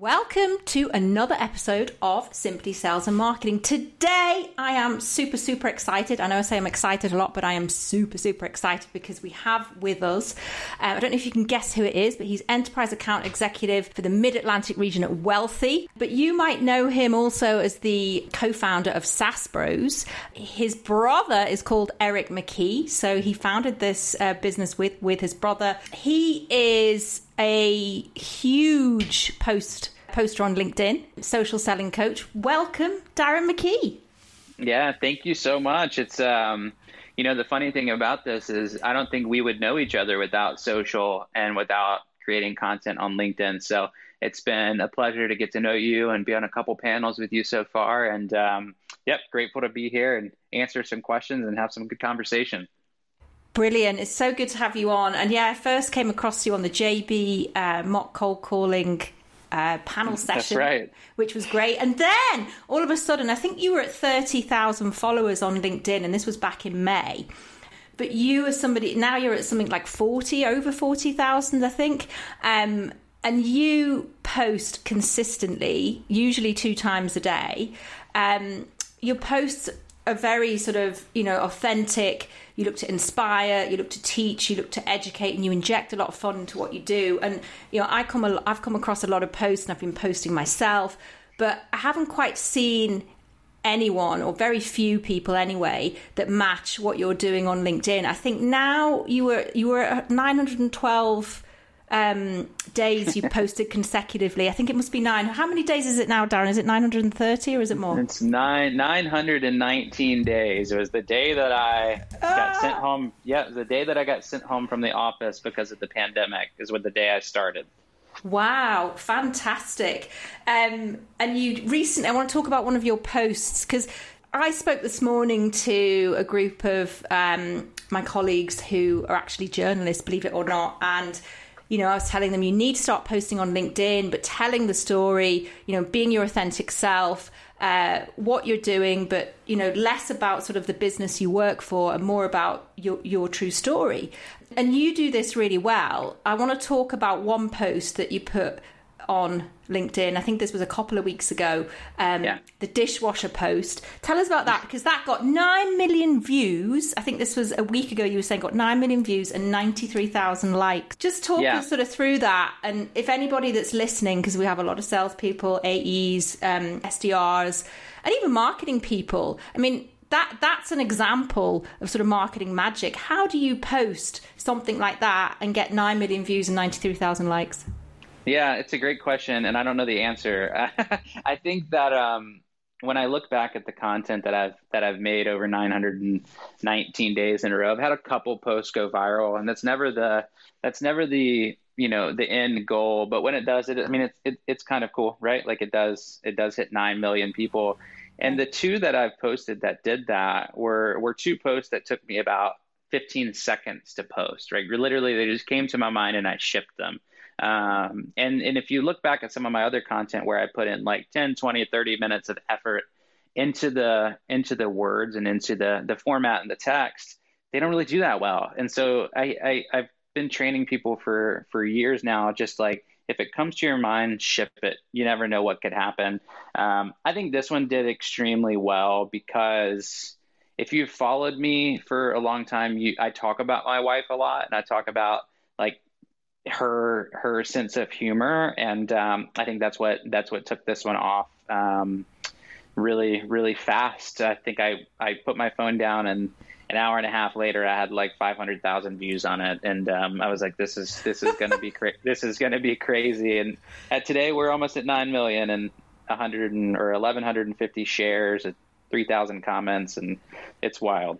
Welcome to another episode of Simply Sales and Marketing. Today, I am super, super excited. I know I say I'm excited a lot, but I am super, super excited because we have with us, um, I don't know if you can guess who it is, but he's Enterprise Account Executive for the Mid Atlantic region at Wellthy. But you might know him also as the co founder of SaaS Bros. His brother is called Eric McKee. So he founded this uh, business with, with his brother. He is a huge post poster on LinkedIn, social selling coach. Welcome, Darren McKee. Yeah, thank you so much. It's um, you know, the funny thing about this is I don't think we would know each other without social and without creating content on LinkedIn. So it's been a pleasure to get to know you and be on a couple panels with you so far. And um, yep, grateful to be here and answer some questions and have some good conversation. Brilliant. It's so good to have you on. And yeah, I first came across you on the JB uh, mock cold calling uh, panel session, right. which was great. And then all of a sudden, I think you were at 30,000 followers on LinkedIn, and this was back in May. But you are somebody, now you're at something like 40, over 40,000, I think. Um, and you post consistently, usually two times a day. Um, your posts are very sort of, you know, authentic you look to inspire, you look to teach, you look to educate, and you inject a lot of fun into what you do. And you know, I come, a, I've come across a lot of posts, and I've been posting myself, but I haven't quite seen anyone or very few people anyway that match what you're doing on LinkedIn. I think now you were you were at 912 um, days you posted consecutively. I think it must be nine. How many days is it now, Darren? Is it 930 or is it more? It's nine 919 days. It was the day that I ah. got sent home. Yeah, the day that I got sent home from the office because of the pandemic is what the day I started. Wow, fantastic. Um, and you recently, I want to talk about one of your posts because I spoke this morning to a group of um, my colleagues who are actually journalists, believe it or not, and you know, I was telling them you need to start posting on LinkedIn, but telling the story, you know, being your authentic self, uh, what you're doing, but you know, less about sort of the business you work for and more about your your true story. And you do this really well. I want to talk about one post that you put on LinkedIn. I think this was a couple of weeks ago. Um, yeah. The dishwasher post. Tell us about that because that got nine million views. I think this was a week ago. You were saying got nine million views and ninety three thousand likes. Just talk yeah. us sort of through that. And if anybody that's listening, because we have a lot of salespeople, AEs, um, SDRs, and even marketing people. I mean, that that's an example of sort of marketing magic. How do you post something like that and get nine million views and ninety three thousand likes? Yeah, it's a great question, and I don't know the answer. I think that um, when I look back at the content that I've that I've made over 919 days in a row, I've had a couple posts go viral, and that's never the that's never the you know the end goal. But when it does, it I mean it's it, it's kind of cool, right? Like it does it does hit nine million people, and the two that I've posted that did that were were two posts that took me about 15 seconds to post. Right, literally they just came to my mind and I shipped them. Um, and, and if you look back at some of my other content where I put in like 10, 20, 30 minutes of effort into the into the words and into the the format and the text, they don't really do that well. And so I, I I've been training people for for years now, just like if it comes to your mind, ship it. You never know what could happen. Um, I think this one did extremely well because if you've followed me for a long time, you I talk about my wife a lot, and I talk about her her sense of humor, and um, I think that's what that's what took this one off um, really really fast. I think I I put my phone down and an hour and a half later I had like 500,000 views on it. And um, I was like this is this is to be cra- this is to be crazy. And at today we're almost at 9 million and 100 and, or 1150 shares 3000 comments. And it's wild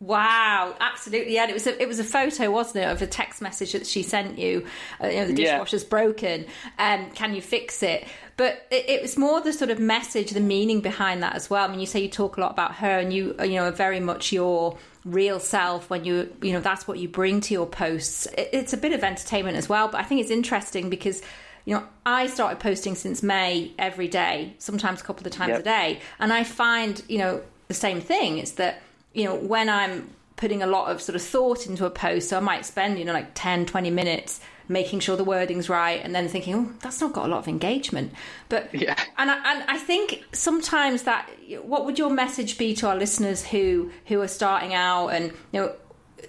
Wow, absolutely, yeah. And it was a, it was a photo, wasn't it, of a text message that she sent you. Uh, you know, the dishwasher's yeah. broken. Um, can you fix it? But it, it, was more the sort of message, the meaning behind that as well. I mean, you say you talk a lot about her, and you you know are very much your real self when you you know that's what you bring to your posts. It, it's a bit of entertainment as well, but I think it's interesting because you know, I started posting since May every day, sometimes a couple of times yep. a day, and I find you know the same thing. It's that you know, when I'm putting a lot of sort of thought into a post, so I might spend, you know, like 10, 20 minutes making sure the wording's right, and then thinking, oh, that's not got a lot of engagement. But yeah, and I, and I think sometimes that what would your message be to our listeners who who are starting out and you know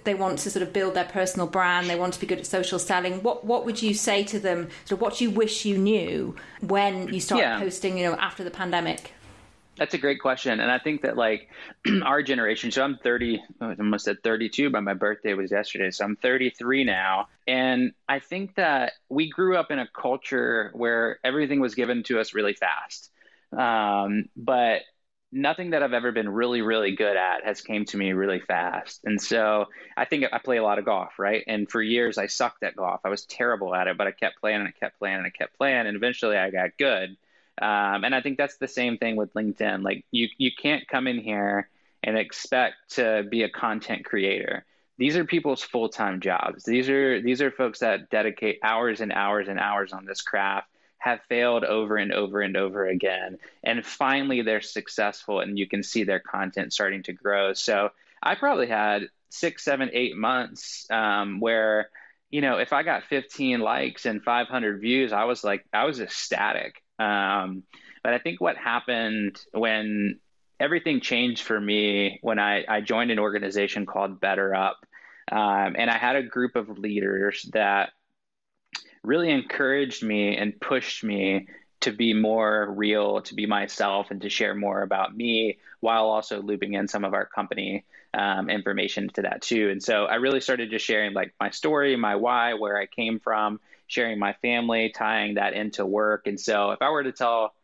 they want to sort of build their personal brand, they want to be good at social selling. What what would you say to them? Sort of what you wish you knew when you started yeah. posting, you know, after the pandemic? That's a great question, and I think that like our generation. So I'm 30, I almost at 32, but my birthday was yesterday, so I'm 33 now, and I think that we grew up in a culture where everything was given to us really fast. Um, but nothing that I've ever been really, really good at has came to me really fast. And so I think I play a lot of golf, right? And for years I sucked at golf. I was terrible at it, but I kept playing and I kept playing and I kept playing, and eventually I got good. Um, and I think that's the same thing with LinkedIn. Like you, you can't come in here and expect to be a content creator. These are people's full-time jobs. These are these are folks that dedicate hours and hours and hours on this craft have failed over and over and over again. And finally, they're successful, and you can see their content starting to grow. So I probably had six, seven, eight months um, where, you know, if I got 15 likes and 500 views, I was like, I was ecstatic. Um, but I think what happened when everything changed for me when I, I joined an organization called BetterUp. Um, and I had a group of leaders that really encouraged me and pushed me to be more real, to be myself, and to share more about me while also looping in some of our company um, information to that too. And so I really started just sharing like my story, my why, where I came from, sharing my family, tying that into work. And so if I were to tell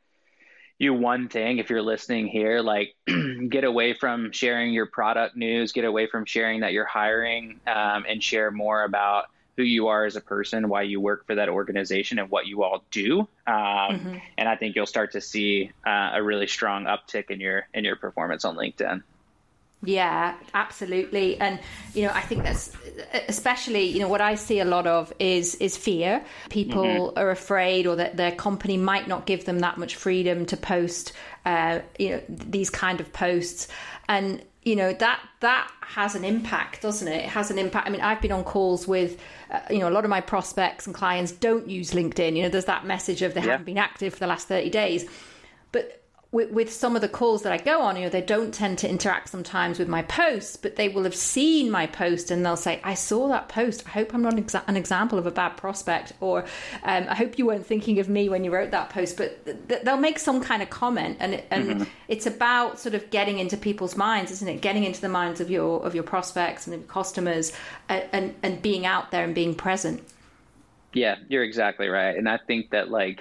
you one thing, if you're listening here, like get away from sharing your product news, get away from sharing that you're hiring, um, and share more about who you are as a person, why you work for that organization, and what you all do. Um, mm-hmm. And I think you'll start to see uh, a really strong uptick in your in your performance on LinkedIn. Yeah, absolutely. And you know, I think that's especially, you know, what I see a lot of is is fear. People mm-hmm. are afraid or that their company might not give them that much freedom to post uh, you know, these kind of posts. And you know that that has an impact doesn't it it has an impact i mean i've been on calls with uh, you know a lot of my prospects and clients don't use linkedin you know there's that message of they yeah. haven't been active for the last 30 days but with, with some of the calls that I go on, you know, they don't tend to interact sometimes with my posts, but they will have seen my post and they'll say, "I saw that post. I hope I'm not an, exa- an example of a bad prospect," or um, "I hope you weren't thinking of me when you wrote that post." But th- they'll make some kind of comment, and it, and mm-hmm. it's about sort of getting into people's minds, isn't it? Getting into the minds of your of your prospects and your customers, and, and, and being out there and being present. Yeah, you're exactly right, and I think that like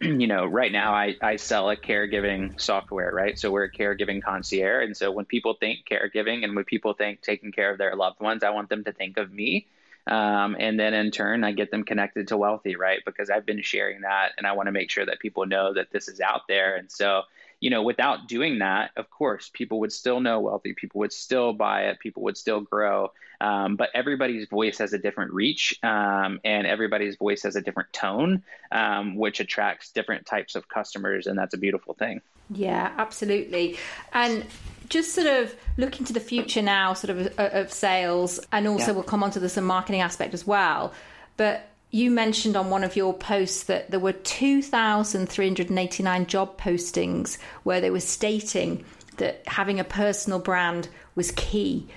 you know, right now I, I sell a caregiving software, right? So we're a caregiving concierge. And so when people think caregiving and when people think taking care of their loved ones, I want them to think of me. Um, and then in turn, I get them connected to Wellthy, right? Because I've been sharing that and I want to make sure that people know that this is out there. And so you know, without doing that, of course, people would still know wellthy, people would still buy it, people would still grow. Um, but everybody's voice has a different reach, um, and everybody's voice has a different tone, um, which attracts different types of customers, and that's a beautiful thing. Yeah, absolutely. And just sort of looking to the future now, sort of of sales, and also yeah. we'll come on to the some marketing aspect as well. But you mentioned on one of your posts that there were 2,389 job postings where they were stating that having a personal brand was key.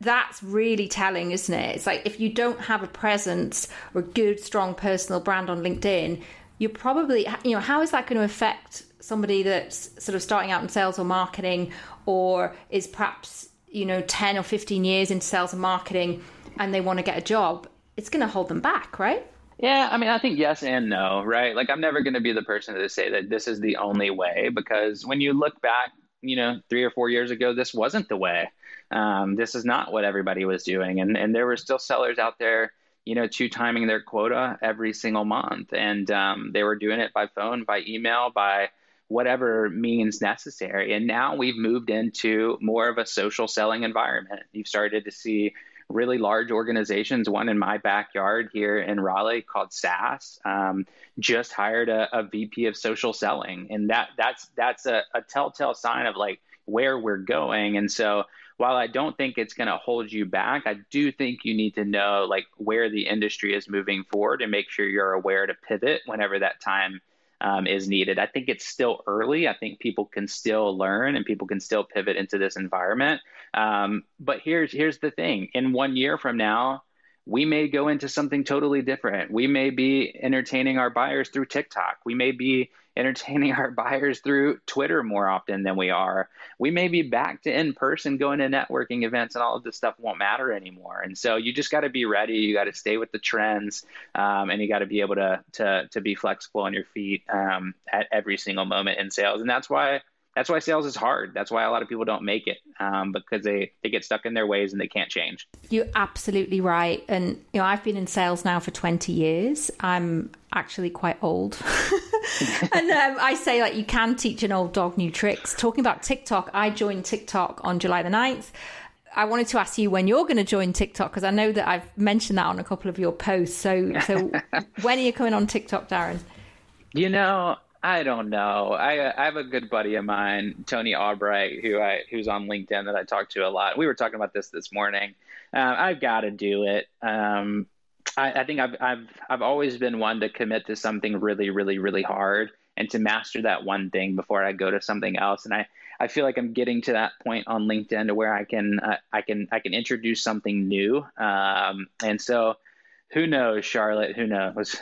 That's really telling, isn't it? It's like if you don't have a presence or a good, strong personal brand on LinkedIn, you're probably, you know, how is that going to affect somebody that's sort of starting out in sales or marketing or is perhaps, you know, 10 or 15 years into sales and marketing and they want to get a job? It's going to hold them back, right? Yeah, I mean, I think yes and no, right? Like, I'm never going to be the person to say that this is the only way because when you look back, you know, three or four years ago, this wasn't the way. Um, this is not what everybody was doing, and and there were still sellers out there, you know, two timing their quota every single month, and um, they were doing it by phone, by email, by whatever means necessary. And now we've moved into more of a social selling environment. You've started to see really large organizations. One in my backyard here in Raleigh called SAS um, just hired a, a, VP of social selling, and that that's that's a, a telltale sign of like where we're going. And so while I don't think it's going to hold you back, I do think you need to know like where the industry is moving forward and make sure you're aware to pivot whenever that time um, is needed. I think it's still early. I think people can still learn and people can still pivot into this environment. Um, but here's here's the thing: in one year from now, we may go into something totally different. We may be entertaining our buyers through TikTok. We may be entertaining our buyers through Twitter more often than we are. We may be back to in person going to networking events and all of this stuff won't matter anymore. And so you just got to be ready. You got to stay with the trends um, and you got to be able to, to, to be flexible on your feet um, at every single moment in sales. And that's why that's why sales is hard. That's why a lot of people don't make it um, because they, they get stuck in their ways and they can't change. You're absolutely right. And, you know, I've been in sales now for 20 years. I'm actually quite old. and um, I say, like, you can teach an old dog new tricks. Talking about TikTok, I joined TikTok on July the 9th. I wanted to ask you when you're going to join TikTok because I know that I've mentioned that on a couple of your posts. So, so when are you coming on TikTok, Darren? You know, I don't know. I I have a good buddy of mine, Tony Albright, who I who's on LinkedIn that I talk to a lot. We were talking about this this morning. Uh, I've got to do it. Um, I, I think I've I've I've always been one to commit to something really really really hard and to master that one thing before I go to something else. And I I feel like I'm getting to that point on LinkedIn to where I can uh, I can I can introduce something new. Um, and so, who knows, Charlotte? Who knows?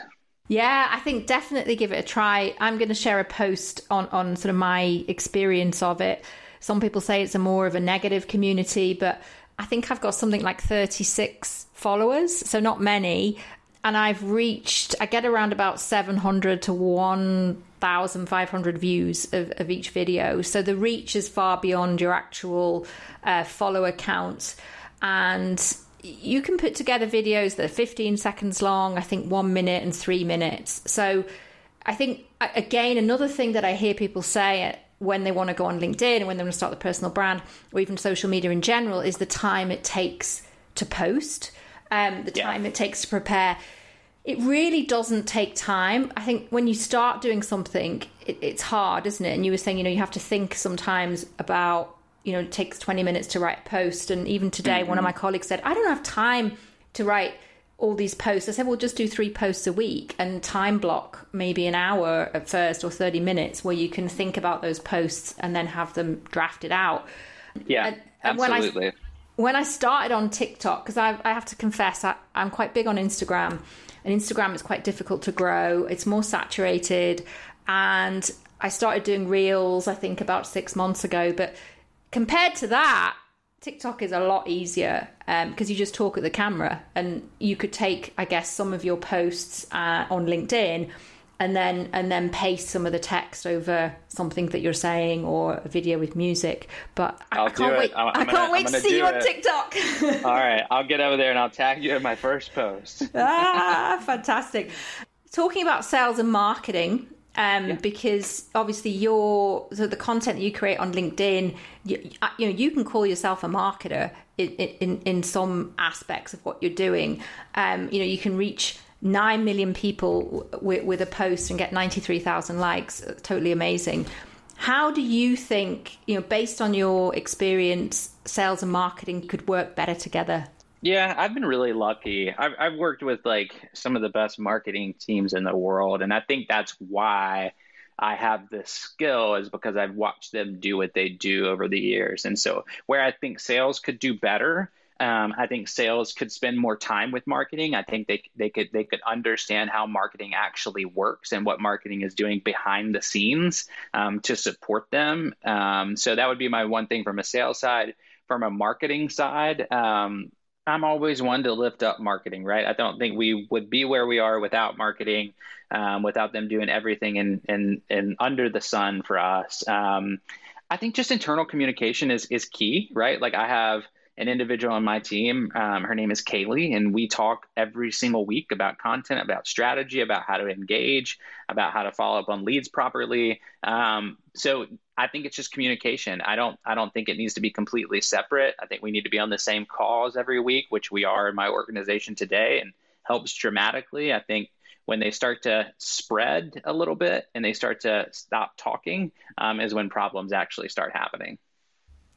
Yeah, I think definitely give it a try. I'm going to share a post on, on sort of my experience of it. Some people say it's a more of a negative community, but I think I've got something like 36 followers, so not many. And I've reached, I get around about 700 to 1,500 views of, of each video. So the reach is far beyond your actual uh, follower count. And you can put together videos that are 15 seconds long, I think one minute and three minutes. So I think, again, another thing that I hear people say when they want to go on LinkedIn and when they want to start the personal brand or even social media in general is the time it takes to post, um, the time yeah. it takes to prepare. It really doesn't take time. I think when you start doing something, it, it's hard, isn't it? And you were saying, you know, you have to think sometimes about you know, it takes 20 minutes to write a post. And even today, mm-hmm. one of mm-hmm. my colleagues said, I don't have time to write all these posts. I said, well, just do three posts a week and time block maybe an hour at first or 30 minutes where you can think about those posts and then have them drafted out. Yeah, and, and absolutely. When I, when I started on TikTok, because I, I have to confess, I, I'm quite big on Instagram, and Instagram is quite difficult to grow. It's more saturated. And I started doing reels, I think, about six months ago. But compared to that, TikTok is a lot easier because um, you just talk at the camera and you could take, I guess, some of your posts uh, on LinkedIn and then and then paste some of the text over something that you're saying or a video with music. But I, I can't wait. I'm, I'm I can not wait to see you it. on TikTok. All right, I'll get over there and I'll tag you in my first post. ah, fantastic! Talking about sales and marketing, um, yeah. because obviously your so the content that you create on LinkedIn, you, uh, you know you can call yourself a marketer in, in, in some aspects of what you're doing. Um, you know you can reach nine million people with, with a post and get ninety three thousand likes. Totally amazing. How do you think you know based on your experience, sales and marketing could work better together? Yeah, I've been really lucky. I've, I've worked with like some of the best marketing teams in the world, and I think that's why I have this skill is because I've watched them do what they do over the years. And so, where I think sales could do better, um, I think sales could spend more time with marketing. I think they they could they could understand how marketing actually works and what marketing is doing behind the scenes um, to support them. Um, so that would be my one thing from a sales side. From a marketing side, um, I'm always one to lift up marketing, right? I don't think we would be where we are without marketing, um, without them doing everything in, in, in under the sun for us. Um, I think just internal communication is is key, right? Like I have an individual on my team. Um, her name is Kaylee, and we talk every single week about content, about strategy, about how to engage, about how to follow up on leads properly. Um, so I think it's just communication. I don't I don't think it needs to be completely separate. I think we need to be on the same calls every week, which we are in my organization today, and helps dramatically. I think when they start to spread a little bit and they start to stop talking um, is when problems actually start happening.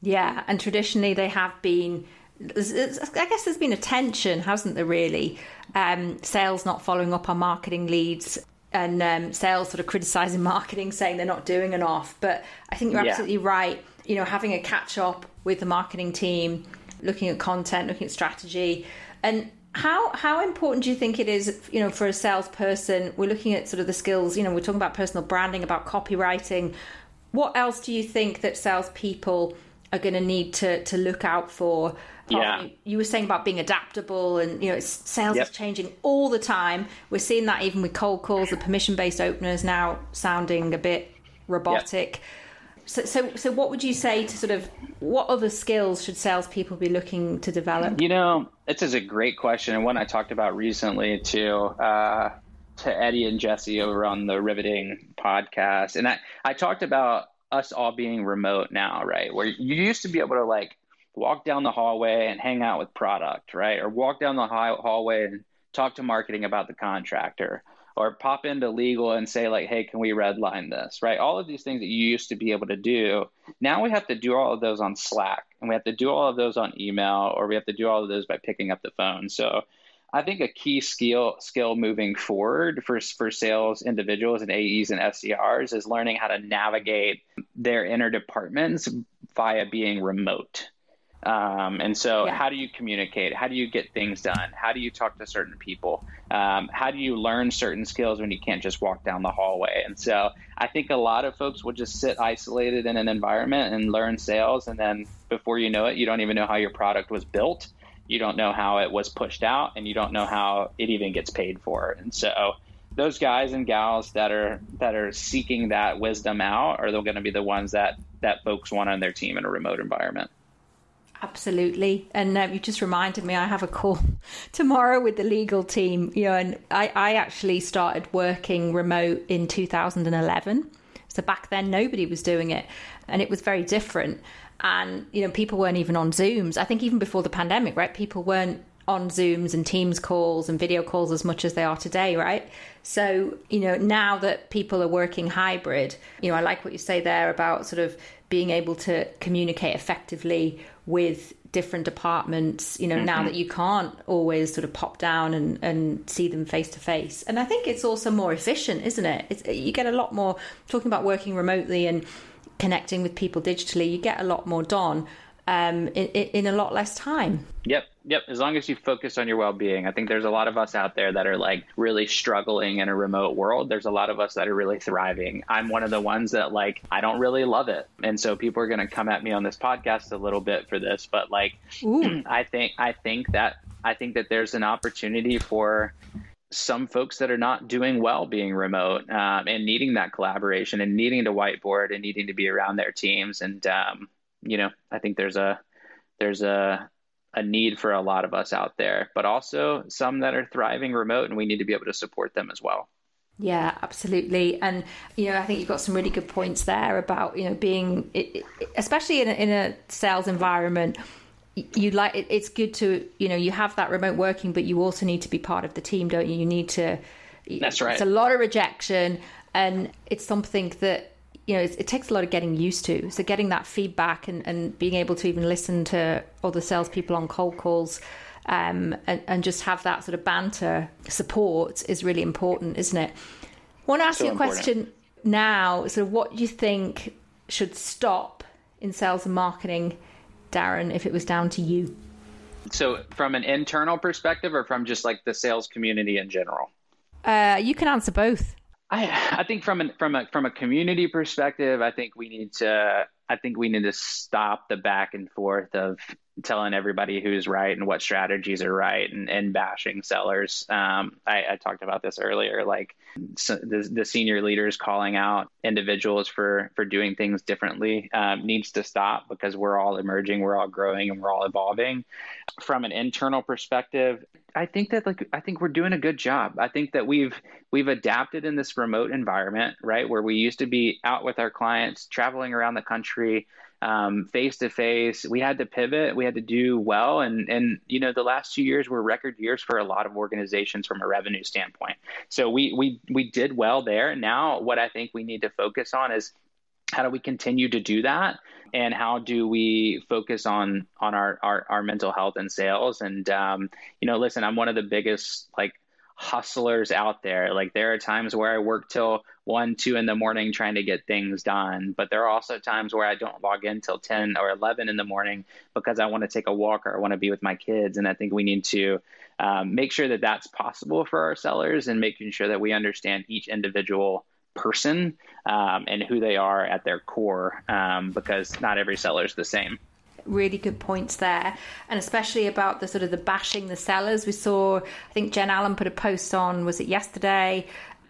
Yeah, and traditionally they have been. I guess there's been a tension, hasn't there? Really, um, sales not following up on marketing leads, and um, sales sort of criticizing marketing, saying they're not doing enough. But I think you're yeah. absolutely right. You know, having a catch up with the marketing team, looking at content, looking at strategy, and how how important do you think it is you know for a salesperson we're looking at sort of the skills you know we're talking about personal branding about copywriting what else do you think that salespeople are going to need to to look out for yeah. You, were saying about being adaptable and you know sales yep. is changing all the time we're seeing that even with cold calls the permission based openers now sounding a bit robotic yep. So, so, so, what would you say to sort of what other skills should salespeople be looking to develop? You know, this is a great question, and one I talked about recently to uh, to Eddie and Jesse over on the Riveting podcast, and I I talked about us all being remote now, right? Where you used to be able to like walk down the hallway and hang out with product, right, or walk down the hallway and talk to marketing about the contractor. Or pop into legal and say like hey can we redline this? Right? All of these things that you used to be able to do now we have to do all of those on slack and we have to do all of those on email or we have to do all of those by picking up the phone. So I think a key skill skill moving forward for for sales individuals and AEs and SDRs is learning how to navigate their inner departments via being remote. Um, and so, yeah. how do you communicate? How do you get things done? How do you talk to certain people? Um, how do you learn certain skills when you can't just walk down the hallway? And so, I think a lot of folks will just sit isolated in an environment and learn sales. And then, before you know it, you don't even know how your product was built. You don't know how it was pushed out, and you don't know how it even gets paid for. And so, those guys and gals that are that are seeking that wisdom out are they going to be the ones that that folks want on their team in a remote environment. Absolutely. And uh, you just reminded me, I have a call tomorrow with the legal team. You know, and I, I actually started working remote in 2011. So back then, nobody was doing it, and it was very different. And you know, people weren't even on Zooms. I think even before the pandemic, right? People weren't on Zooms and Teams calls and video calls as much as they are today, right? So, you know, now that people are working hybrid, you know, I like what you say there about sort of being able to communicate effectively with different departments, you know, mm-hmm. now that you can't always sort of pop down and, and see them face to face. And I think it's also more efficient, isn't it? It's, you get a lot more, talking about working remotely and connecting with people digitally, you get a lot more done um, in, in a lot less time. Yep. Yep. As long as you focus on your well being. I think there's a lot of us out there that are like really struggling in a remote world. There's a lot of us that are really thriving. I'm one of the ones that like, I don't really love it. And so people are going to come at me on this podcast a little bit for this. But like, I think, I think that, I think that there's an opportunity for some folks that are not doing well being remote um, and needing that collaboration and needing to whiteboard and needing to be around their teams. And, um, you know, I think there's a there's a a need for a lot of us out there, but also some that are thriving remote, and we need to be able to support them as well. Yeah, absolutely. And, you know, I think you've got some really good points there about, you know, being, especially in a, in a sales environment, you like it's good to, you know, you have that remote working, but you also need to be part of the team, don't you? You need to, that's right. It's a lot of rejection, and it's something that you know, it, it, takes a lot of getting used to. So getting that feedback and, and being able to even listen to other salespeople on cold calls um, and, and just have that sort of banter support is really important, isn't it? I want to ask so you a important. question now. Of what do you think should stop in sales and marketing, Darren, if it was down to you? So from an internal perspective or from just like the sales community in general? Uh, you can answer both. I I think from a from a from a community perspective, I think we need to I think we need to stop the back and forth of telling everybody who's right and what strategies are right and, and bashing sellers. Um, I, I, talked about this earlier, like so the, the, senior leaders calling out individuals for, for doing things differently um, needs to stop because we're all emerging, we're all growing, and we're all evolving. From an internal perspective, I think that like I think we're doing a good job. I think that we've we've adapted in this remote environment, right, where we used to be out with our clients, traveling around the country, face to face. We had to pivot. We had to do well, and and you know the last two years were record years for a lot of organizations from a revenue standpoint. So we we we did well there. Now what I think we need to focus on is how do we continue to do that? And how do we focus on on our our, our mental health and sales? And um, you know, listen, I'm one of the biggest like hustlers out there. Like there are times where I work till one, two in the morning trying to get things done. But there are also times where I don't log in till 10 or 11 in the morning because I want to take a walk or I want to be with my kids. And I think we need to um, make sure that that's possible for our sellers and making sure that we understand each individual person um, and who they are at their core um, because not every seller is the same really good points there, and especially about the sort of the bashing the sellers. We saw, I think Jen Allen put a post on, was it yesterday?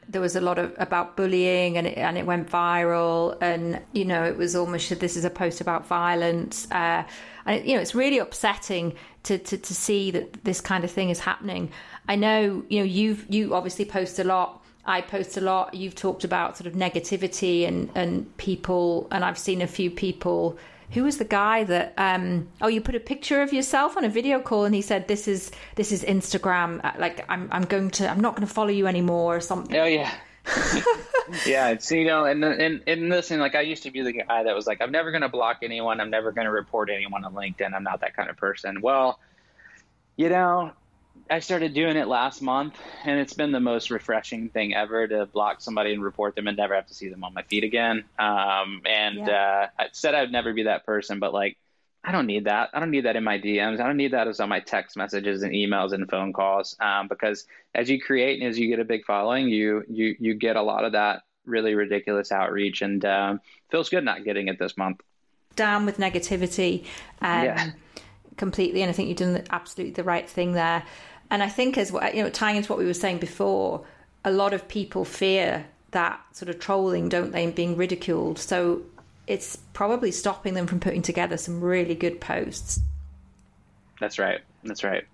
There was a lot of about bullying, and it, and it went viral, and you know it was almost this is a post about violence, uh, and you know it's really upsetting to, to to see that this kind of thing is happening. I know you know you've you obviously post a lot. I post a lot. You've talked about sort of negativity and and people, and I've seen a few people who was the guy that um, oh you put a picture of yourself on a video call and he said this is this is Instagram uh, like I'm I'm going to I'm not going to follow you anymore or something. Oh yeah. yeah, it's you know, and and and listen, like I used to be the guy that was like, I'm never going to block anyone, I'm never going to report anyone on LinkedIn. I'm not that kind of person. Well, you know, I started doing it last month, and it's been the most refreshing thing ever to block somebody and report them and never have to see them on my feed again. Um, and yeah. uh, I said I'd never be that person, but like, I don't need that. I don't need that in my DMs. I don't need that as on my text messages and emails and phone calls. Um, because as you create and as you get a big following, you you you get a lot of that really ridiculous outreach, and um, feels good not getting it this month. Down with negativity. Um, yeah. Completely, and I think you've done absolutely the right thing there. And I think as you know, tying into what we were saying before, a lot of people fear that sort of trolling, don't they, and being ridiculed. So it's probably stopping them from putting together some really good posts. That's right. That's right.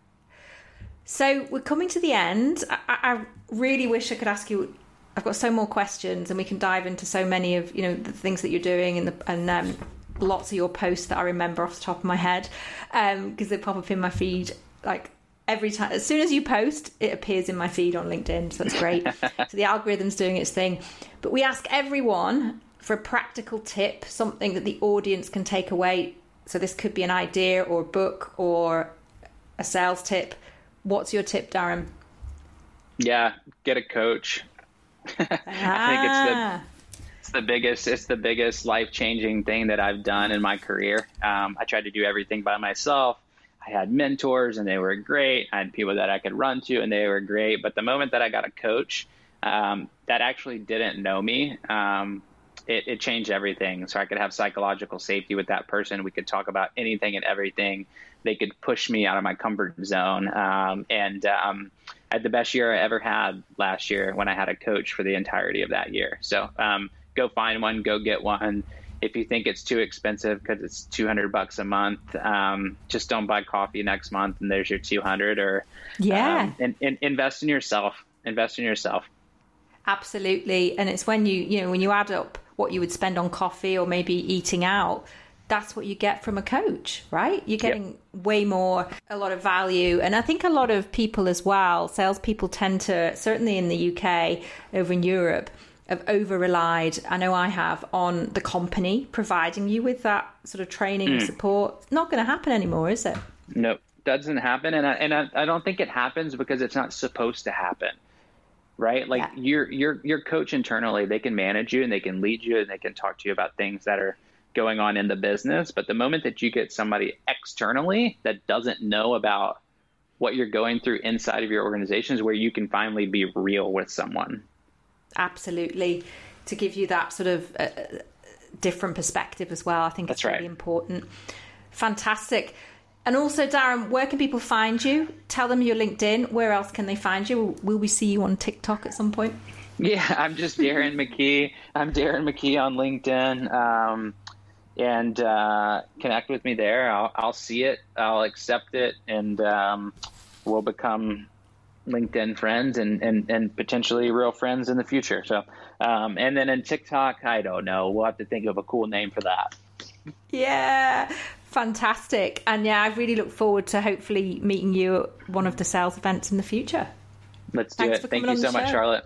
So we're coming to the end. I, I, really wish I could ask you. I've got so more questions, and we can dive into so many of you know the things that you're doing and the, and um, lots of your posts that I remember off the top of my head because um, they pop up in my feed like every time as soon as you post it appears in my feed on linkedin so that's great. So the algorithm's doing its thing. But we ask everyone for a practical tip something that the audience can take away. So this could be an idea or a book or a sales tip. What's your tip darren? Yeah get a coach. Ah. i think it's the ah. it's the biggest it's the biggest life changing thing that i've done in my career. Um, i tried to do everything by myself I had mentors and they were great. I had people that I could run to and they were great. But the moment that I got a coach um, that actually didn't know me, um, it, it, changed everything. So I could have psychological safety with that person. We could talk about anything and everything. They could push me out of my comfort zone. Um, and um, I had the best year I ever had last year when I had a coach for the entirety of that year. So um, go find one, go get one if you think it's too expensive because it's 200 bucks a month um, just don't buy coffee next month and there's your 200 or yeah um, and, and invest in yourself invest in yourself absolutely and it's when you you know when you add up what you would spend on coffee or maybe eating out that's what you get from a coach, right? You're getting yep. way more, a lot of value. And I think a lot of people as well, salespeople tend to, certainly in the UK, over in Europe, have over relied, I know I have, on the company providing you with that sort of training mm. support. It's not going to happen anymore, is it? No, doesn't happen. And I, and I, I, don't think it happens because it's not supposed to happen. Right? Like yeah. your your your coach internally, they can manage you and they can lead you and they can talk to you about things that are going on in the business. But the moment that you get somebody externally that doesn't know about what you're going through inside of your organization is where you can finally be real with someone absolutely to give you that sort of uh, different perspective as well. I think it's really right. important. Fantastic. And also, Darren, where can people find you? Tell them your LinkedIn. Where else can they find you? Will we see you on TikTok at some point? Yeah, I'm just Darren McKee. I'm Darren McKee on LinkedIn. Um, and uh, connect with me there. I'll, I'll, see it, I'll accept it, and um, we'll become LinkedIn friends and, and, and potentially real friends in the future. So, um, and then in TikTok, I don't know. We'll have to think of a cool name for that. Yeah, fantastic. And yeah, I really look forward to hopefully meeting you at one of the sales events in the future. Let's do Thanks it. Thank you so much, show. Charlotte.